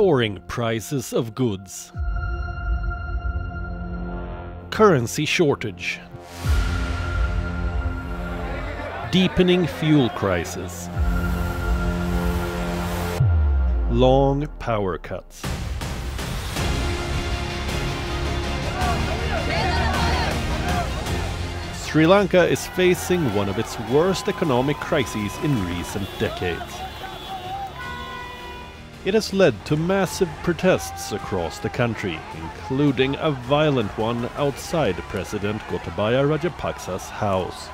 soaring prices of goods, currency shortage, deepening fuel crisis, long power cuts. Sri Lanka is facing one of its worst economic crises in recent decades. It has led to massive protests across the country, including a violent one outside President Gotabaya Rajapaksa's house.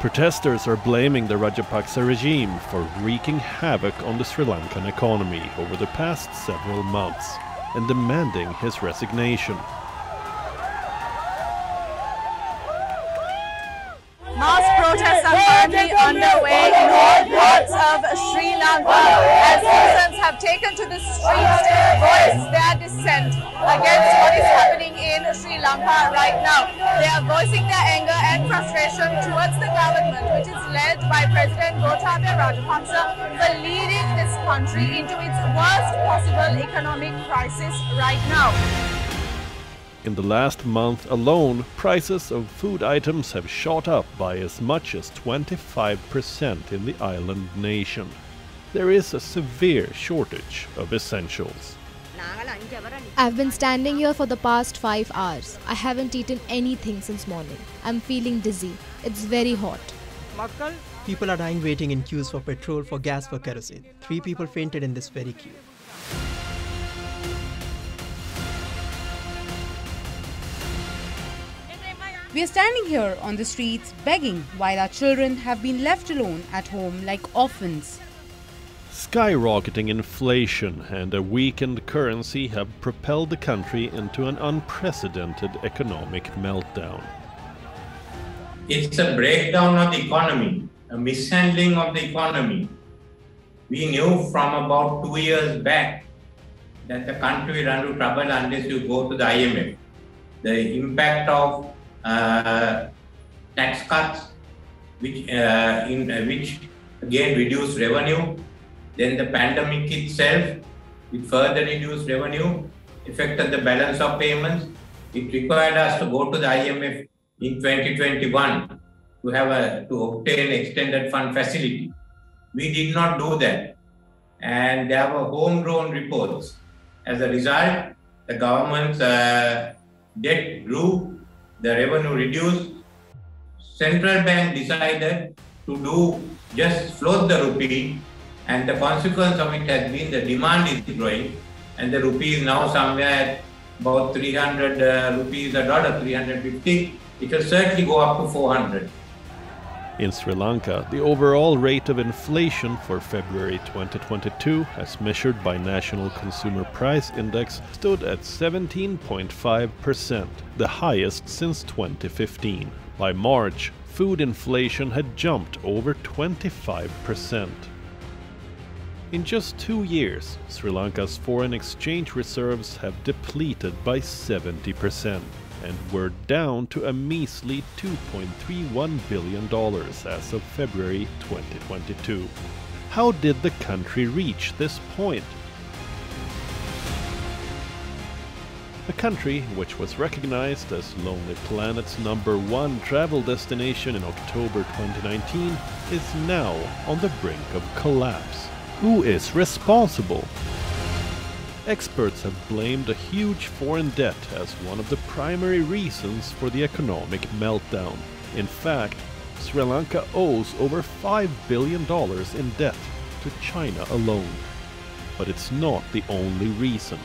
Protesters are blaming the Rajapaksa regime for wreaking havoc on the Sri Lankan economy over the past several months and demanding his resignation. Of Sri Lanka as citizens have taken to the streets to voice their dissent against what is happening in Sri Lanka right now. They are voicing their anger and frustration towards the government, which is led by President Gotabaya Rajapaksa for leading this country into its worst possible economic crisis right now. In the last month alone, prices of food items have shot up by as much as 25% in the island nation. There is a severe shortage of essentials. I've been standing here for the past 5 hours. I haven't eaten anything since morning. I'm feeling dizzy. It's very hot. People are dying waiting in queues for petrol, for gas, for kerosene. Three people fainted in this very queue. We are standing here on the streets begging while our children have been left alone at home like orphans. Skyrocketing inflation and a weakened currency have propelled the country into an unprecedented economic meltdown. It's a breakdown of the economy, a mishandling of the economy. We knew from about two years back that the country will run into trouble unless you go to the IMF. The impact of tax cuts, which uh, in uh, which again reduced revenue. Then the pandemic itself, it further reduced revenue, affected the balance of payments. It required us to go to the IMF in 2021 to have a to obtain extended fund facility. We did not do that, and there were homegrown reports. As a result, the government's uh, debt grew the revenue reduced. Central bank decided to do just float the rupee, and the consequence of it has been the demand is growing, and the rupee is now somewhere at about 300 uh, rupees a dollar, 350. It will certainly go up to 400. In Sri Lanka, the overall rate of inflation for February 2022, as measured by National Consumer Price Index, stood at 17.5%, the highest since 2015. By March, food inflation had jumped over 25%. In just two years, Sri Lanka's foreign exchange reserves have depleted by 70% and were down to a measly $2.31 billion as of February 2022. How did the country reach this point? A country which was recognized as Lonely Planet's number one travel destination in October 2019 is now on the brink of collapse. Who is responsible? Experts have blamed a huge foreign debt as one of the primary reasons for the economic meltdown. In fact, Sri Lanka owes over $5 billion in debt to China alone. But it's not the only reason.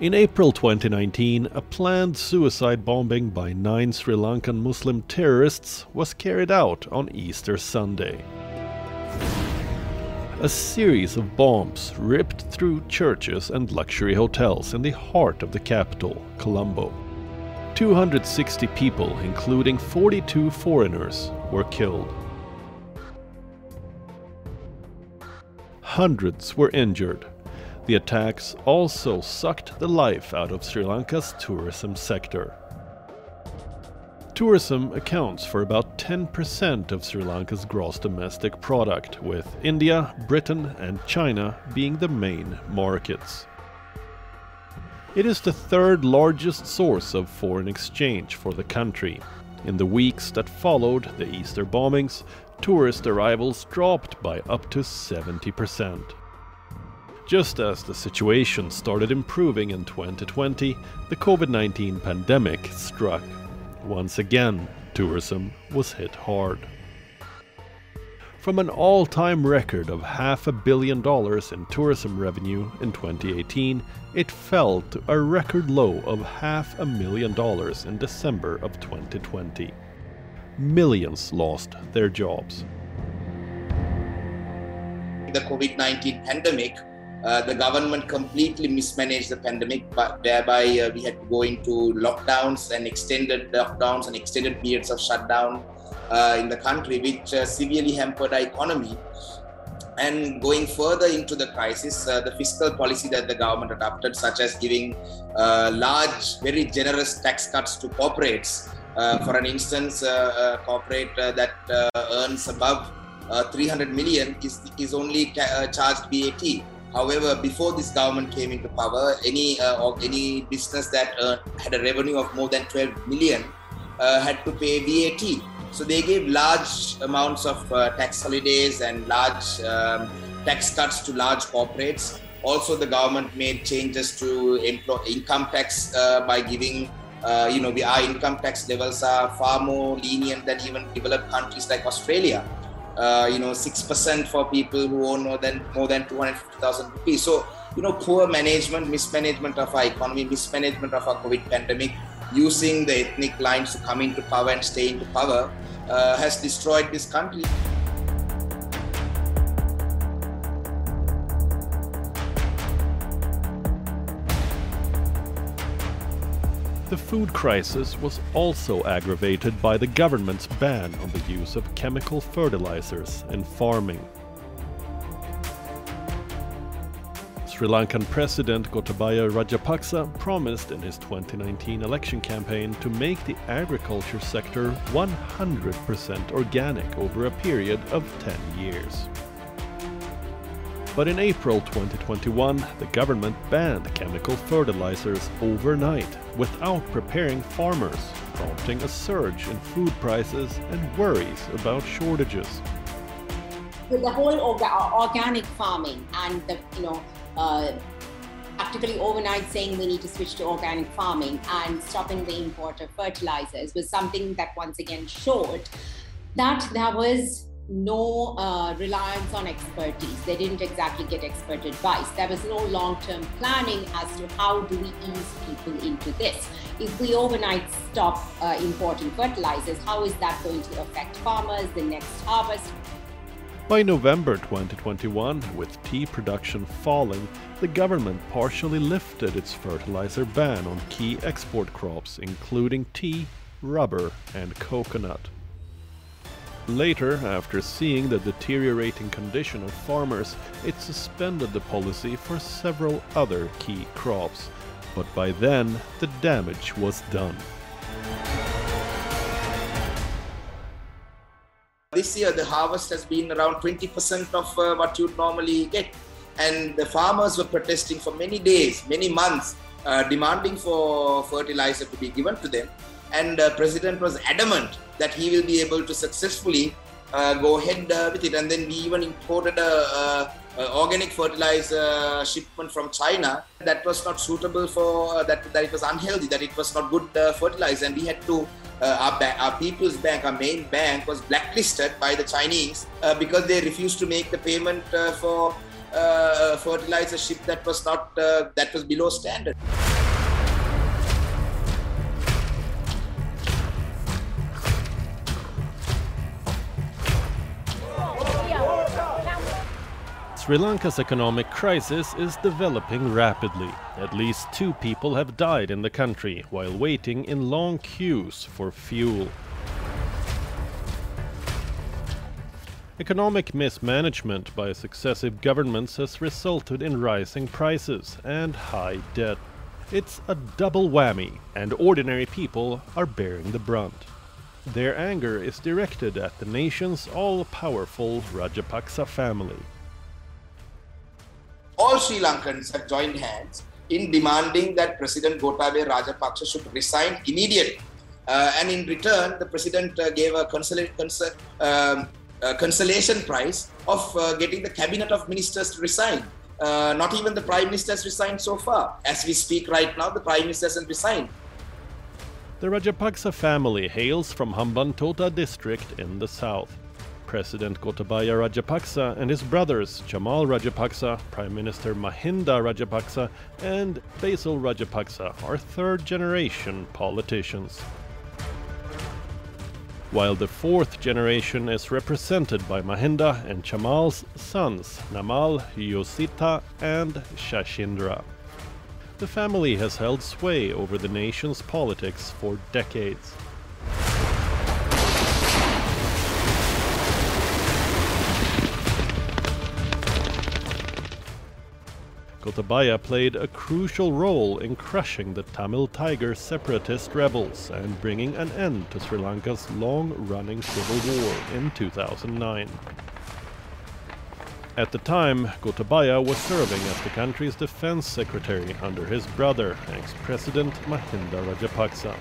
In April 2019, a planned suicide bombing by nine Sri Lankan Muslim terrorists was carried out on Easter Sunday. A series of bombs ripped through churches and luxury hotels in the heart of the capital, Colombo. 260 people, including 42 foreigners, were killed. Hundreds were injured. The attacks also sucked the life out of Sri Lanka's tourism sector. Tourism accounts for about 10% of Sri Lanka's gross domestic product, with India, Britain, and China being the main markets. It is the third largest source of foreign exchange for the country. In the weeks that followed the Easter bombings, tourist arrivals dropped by up to 70%. Just as the situation started improving in 2020, the COVID 19 pandemic struck. Once again, tourism was hit hard. From an all time record of half a billion dollars in tourism revenue in 2018, it fell to a record low of half a million dollars in December of 2020. Millions lost their jobs. The COVID 19 pandemic, uh, the government completely mismanaged the pandemic, but thereby uh, we had to go into lockdowns and extended lockdowns and extended periods of shutdown uh, in the country, which uh, severely hampered our economy. And going further into the crisis, uh, the fiscal policy that the government adopted, such as giving large, very generous tax cuts to corporates. For an instance, a corporate that earns above 300 million is, is only ca- charged VAT. However, before this government came into power, any or any business that had a revenue of more than 12 million had to pay VAT. So they gave large amounts of uh, tax holidays and large um, tax cuts to large corporates. Also, the government made changes to income tax uh, by giving, uh, you know, our income tax levels are far more lenient than even developed countries like Australia. Uh, you know, six percent for people who own more than more than two hundred fifty thousand rupees. So, you know, poor management, mismanagement of our economy, mismanagement of our COVID pandemic using the ethnic lines to come into power and stay into power uh, has destroyed this country. The food crisis was also aggravated by the government's ban on the use of chemical fertilizers in farming. Sri Lankan President Gotabaya Rajapaksa promised in his 2019 election campaign to make the agriculture sector 100% organic over a period of 10 years. But in April 2021, the government banned chemical fertilizers overnight without preparing farmers, prompting a surge in food prices and worries about shortages. With the whole orga- organic farming and the you know uh, practically overnight saying we need to switch to organic farming and stopping the import of fertilizers was something that once again showed that there was no uh, reliance on expertise. They didn't exactly get expert advice. There was no long term planning as to how do we ease people into this. If we overnight stop uh, importing fertilizers, how is that going to affect farmers, the next harvest? By November 2021, with tea production falling, the government partially lifted its fertilizer ban on key export crops, including tea, rubber, and coconut. Later, after seeing the deteriorating condition of farmers, it suspended the policy for several other key crops. But by then, the damage was done. This year, the harvest has been around 20% of uh, what you'd normally get. And the farmers were protesting for many days, many months, uh, demanding for fertilizer to be given to them. And the uh, president was adamant that he will be able to successfully uh, go ahead uh, with it. And then we even imported a, a, a, organic fertilizer shipment from China that was not suitable for uh, that. That it was unhealthy. That it was not good fertilizer, and we had to uh, our, our People's Bank, our main bank, was blacklisted by the Chinese uh, because they refused to make the payment uh, for fertilizer ship that was not that was below standard. Sri Lanka's economic crisis is developing rapidly. At least two people have died in the country while waiting in long queues for fuel. Economic mismanagement by successive governments has resulted in rising prices and high debt. It's a double whammy, and ordinary people are bearing the brunt. Their anger is directed at the nation's all-powerful Rajapaksa family all Sri Lankans have joined hands in demanding that President Gotabaya Rajapaksa should resign immediately. Uh, and in return, the president uh, gave a consola- cons- um, consolation prize of uh, getting the cabinet of ministers to resign. Uh, not even the prime minister has resigned so far. As we speak right now, the prime minister hasn't resigned. The Rajapaksa family hails from Hambantota district in the south. President Gotabaya Rajapaksa and his brothers Chamal Rajapaksa, Prime Minister Mahinda Rajapaksa, and Basil Rajapaksa are third generation politicians. While the fourth generation is represented by Mahinda and Chamal's sons Namal, Yosita, and Shashindra. The family has held sway over the nation's politics for decades. Gotabaya played a crucial role in crushing the Tamil Tiger separatist rebels and bringing an end to Sri Lanka's long-running civil war in 2009. At the time, Gotabaya was serving as the country's defense secretary under his brother, ex-president Mahinda Rajapaksa.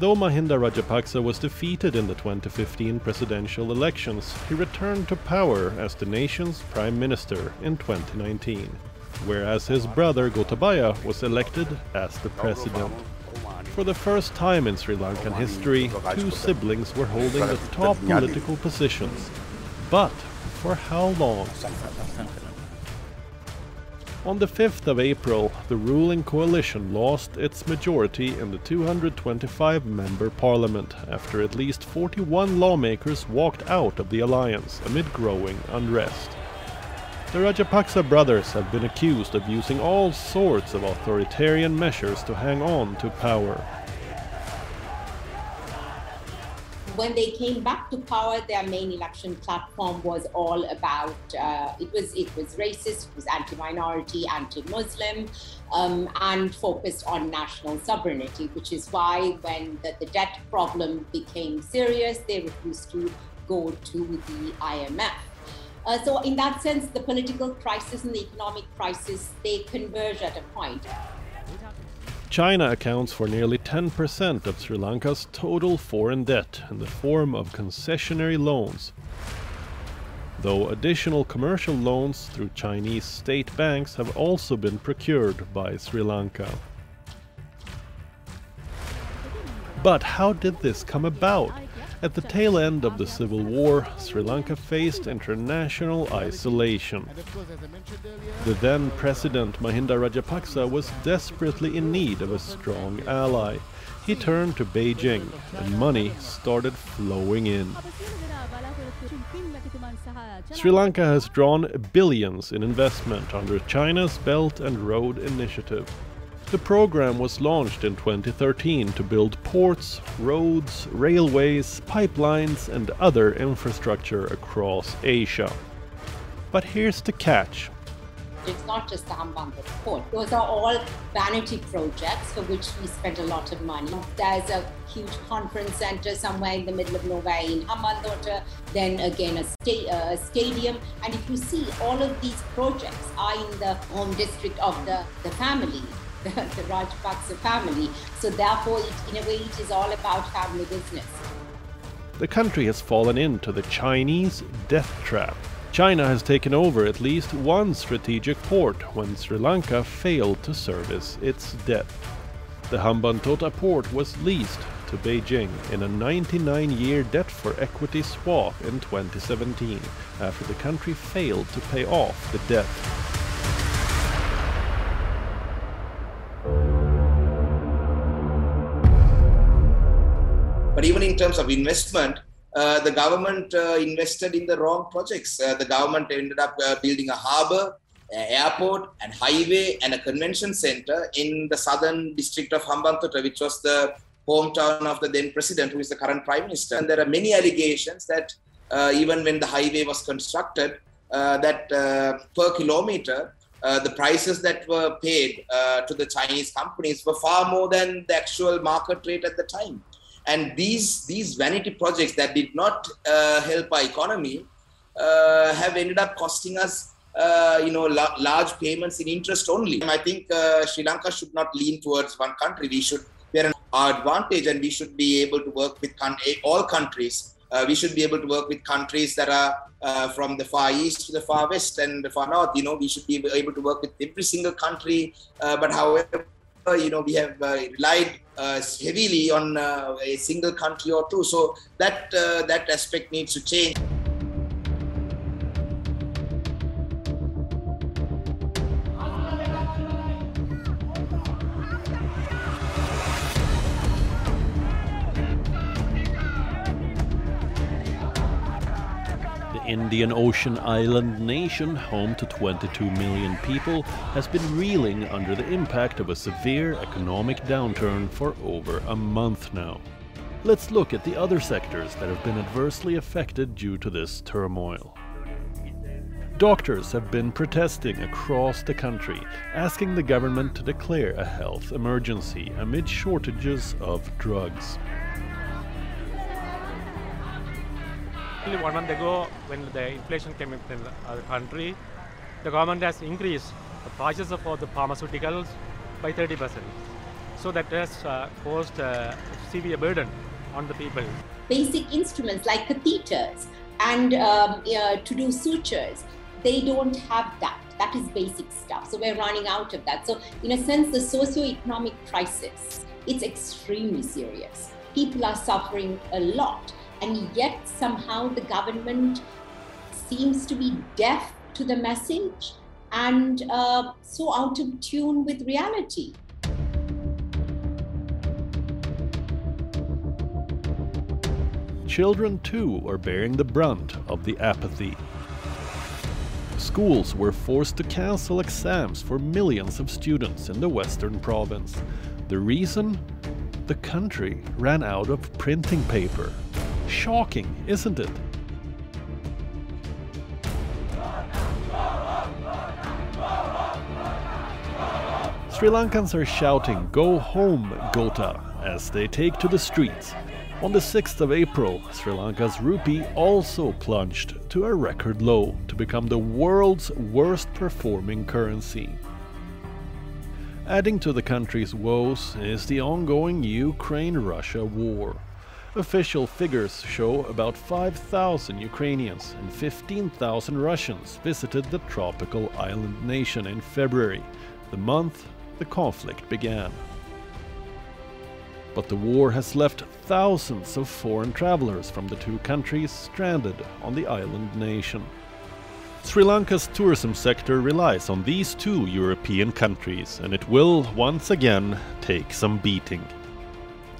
Though Mahinda Rajapaksa was defeated in the 2015 presidential elections, he returned to power as the nation's prime minister in 2019, whereas his brother Gotabaya was elected as the president. For the first time in Sri Lankan history, two siblings were holding the top political positions. But for how long? On the 5th of April, the ruling coalition lost its majority in the 225-member parliament after at least 41 lawmakers walked out of the alliance amid growing unrest. The Rajapaksa brothers have been accused of using all sorts of authoritarian measures to hang on to power. When they came back to power, their main election platform was all about uh, it was it was racist, it was anti-minority, anti-Muslim, um, and focused on national sovereignty. Which is why when the, the debt problem became serious, they refused to go to the IMF. Uh, so in that sense, the political crisis and the economic crisis they converge at a point. China accounts for nearly 10% of Sri Lanka's total foreign debt in the form of concessionary loans, though additional commercial loans through Chinese state banks have also been procured by Sri Lanka. But how did this come about? At the tail end of the civil war, Sri Lanka faced international isolation. The then president Mahinda Rajapaksa was desperately in need of a strong ally. He turned to Beijing, and money started flowing in. Sri Lanka has drawn billions in investment under China's Belt and Road Initiative. The program was launched in 2013 to build ports, roads, railways, pipelines, and other infrastructure across Asia. But here's the catch. It's not just the Hambantota port. Those are all vanity projects for which we spent a lot of money. There's a huge conference center somewhere in the middle of nowhere in Hambantota, then again a, sta- a stadium. And if you see, all of these projects are in the home district of the, the family the, Rajapaksa family. So therefore, it, in a way, it is all about family business. The country has fallen into the Chinese death trap. China has taken over at least one strategic port when Sri Lanka failed to service its debt. The Hambantota port was leased to Beijing in a 99-year debt for equity swap in 2017 after the country failed to pay off the debt. But even in terms of investment, uh, the government uh, invested in the wrong projects. Uh, the government ended up uh, building a harbor, an airport, and highway, and a convention center in the southern district of Hambantota, which was the hometown of the then president, who is the current prime minister. And there are many allegations that uh, even when the highway was constructed, uh, that per kilometer, the prices that were paid to the Chinese companies were far more than the actual market rate at the time. And these these vanity projects that did not uh, help our economy uh, have ended up costing us, uh, you know, la- large payments in interest only. I think Sri Lanka should not lean towards one country. We should we are an advantage, and we should be able to work with con- all countries uh, we should be able to work with countries that are uh, from the far east to the far west and the far north. You know, we should be able to work with every single country. Uh, but however, you know, we have uh, relied uh, heavily on uh, a single country or two. So that that aspect needs to change. Indian Ocean island nation, home to 22 million people, has been reeling under the impact of a severe economic downturn for over a month now. Let's look at the other sectors that have been adversely affected due to this turmoil. Doctors have been protesting across the country, asking the government to declare a health emergency amid shortages of drugs. One month ago, when the inflation came in the country, the government has increased the prices for the pharmaceuticals by 30%. So that has uh, caused a severe burden on the people. Basic instruments like catheters and um, uh, to do sutures, they don't have that. That is basic stuff. So we're running out of that. So in a sense, the socio-economic crisis, it's extremely serious. People are suffering a lot and yet somehow the government seems to be deaf to the message and uh, so out of tune with reality. Children too are bearing the brunt of the apathy. Schools were forced to cancel exams for millions of students in the western province. The reason? The country ran out of printing paper. Shocking, isn't it? Sri Lankans are shouting, Go home, Gota, as they take to the streets. On the 6th of April, Sri Lanka's rupee also plunged to a record low to become the world's worst performing currency. Adding to the country's woes is the ongoing Ukraine Russia war. Official figures show about 5,000 Ukrainians and 15,000 Russians visited the tropical island nation in February, the month the conflict began. But the war has left thousands of foreign travelers from the two countries stranded on the island nation. Sri Lanka's tourism sector relies on these two European countries, and it will once again take some beating.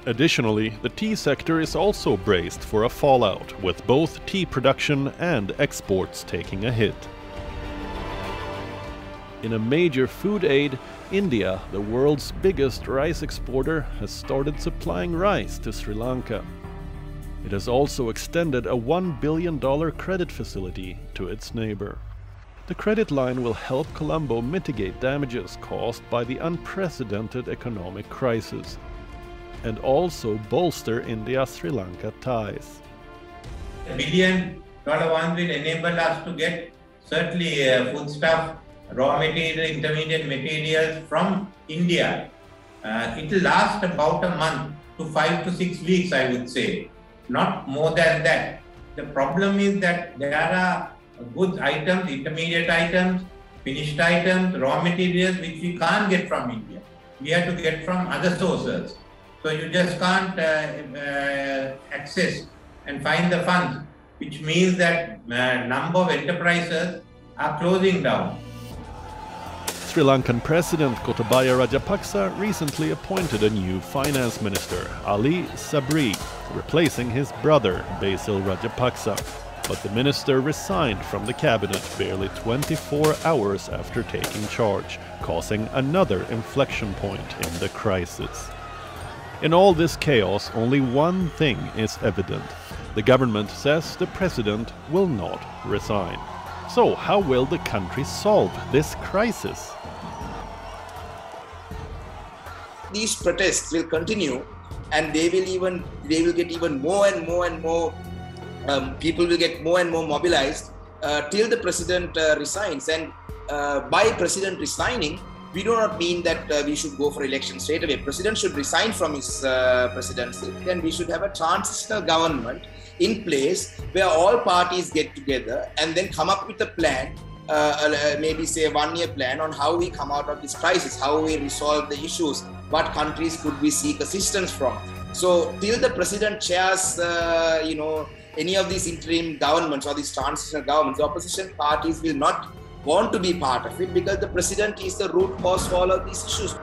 Additionally, the tea sector is also braced for a fallout, with both tea production and exports taking a hit. In a major food aid, India, the world's biggest rice exporter, has started supplying rice to Sri Lanka. It has also extended a $1 billion credit facility to its neighbor. The credit line will help Colombo mitigate damages caused by the unprecedented economic crisis and also bolster India-Sri Lanka ties. A billion dollar one will enable us to get certainly uh, foodstuff, raw material, intermediate materials from India. Uh, it will last about a month to five to six weeks, I would say, not more than that. The problem is that there are goods items, intermediate items, finished items, raw materials which we can't get from India. We have to get from other sources. So you just can't uh, uh, access and find the funds, which means that uh, number of enterprises are closing down. Sri Lankan President Gotabaya Rajapaksa recently appointed a new finance minister, Ali Sabri, replacing his brother Basil Rajapaksa. But the minister resigned from the cabinet barely 24 hours after taking charge, causing another inflection point in the crisis. In all this chaos, only one thing is evident. The government says the president will not resign. So, how will the country solve this crisis? These protests will continue and they will even they will get even more and more and more um, people will get more and more mobilized uh, till the president uh, resigns and uh, by president resigning we do not mean that uh, we should go for election straight away. President should resign from his uh, presidency, and we should have a transitional government in place where all parties get together and then come up with a plan. Uh, uh, maybe say a one-year plan on how we come out of this crisis, how we resolve the issues, what countries could we seek assistance from. So till the president chairs, uh, you know, any of these interim governments or these transitional governments, the opposition parties will not want to be part of it because the president is the root cause for all of these issues.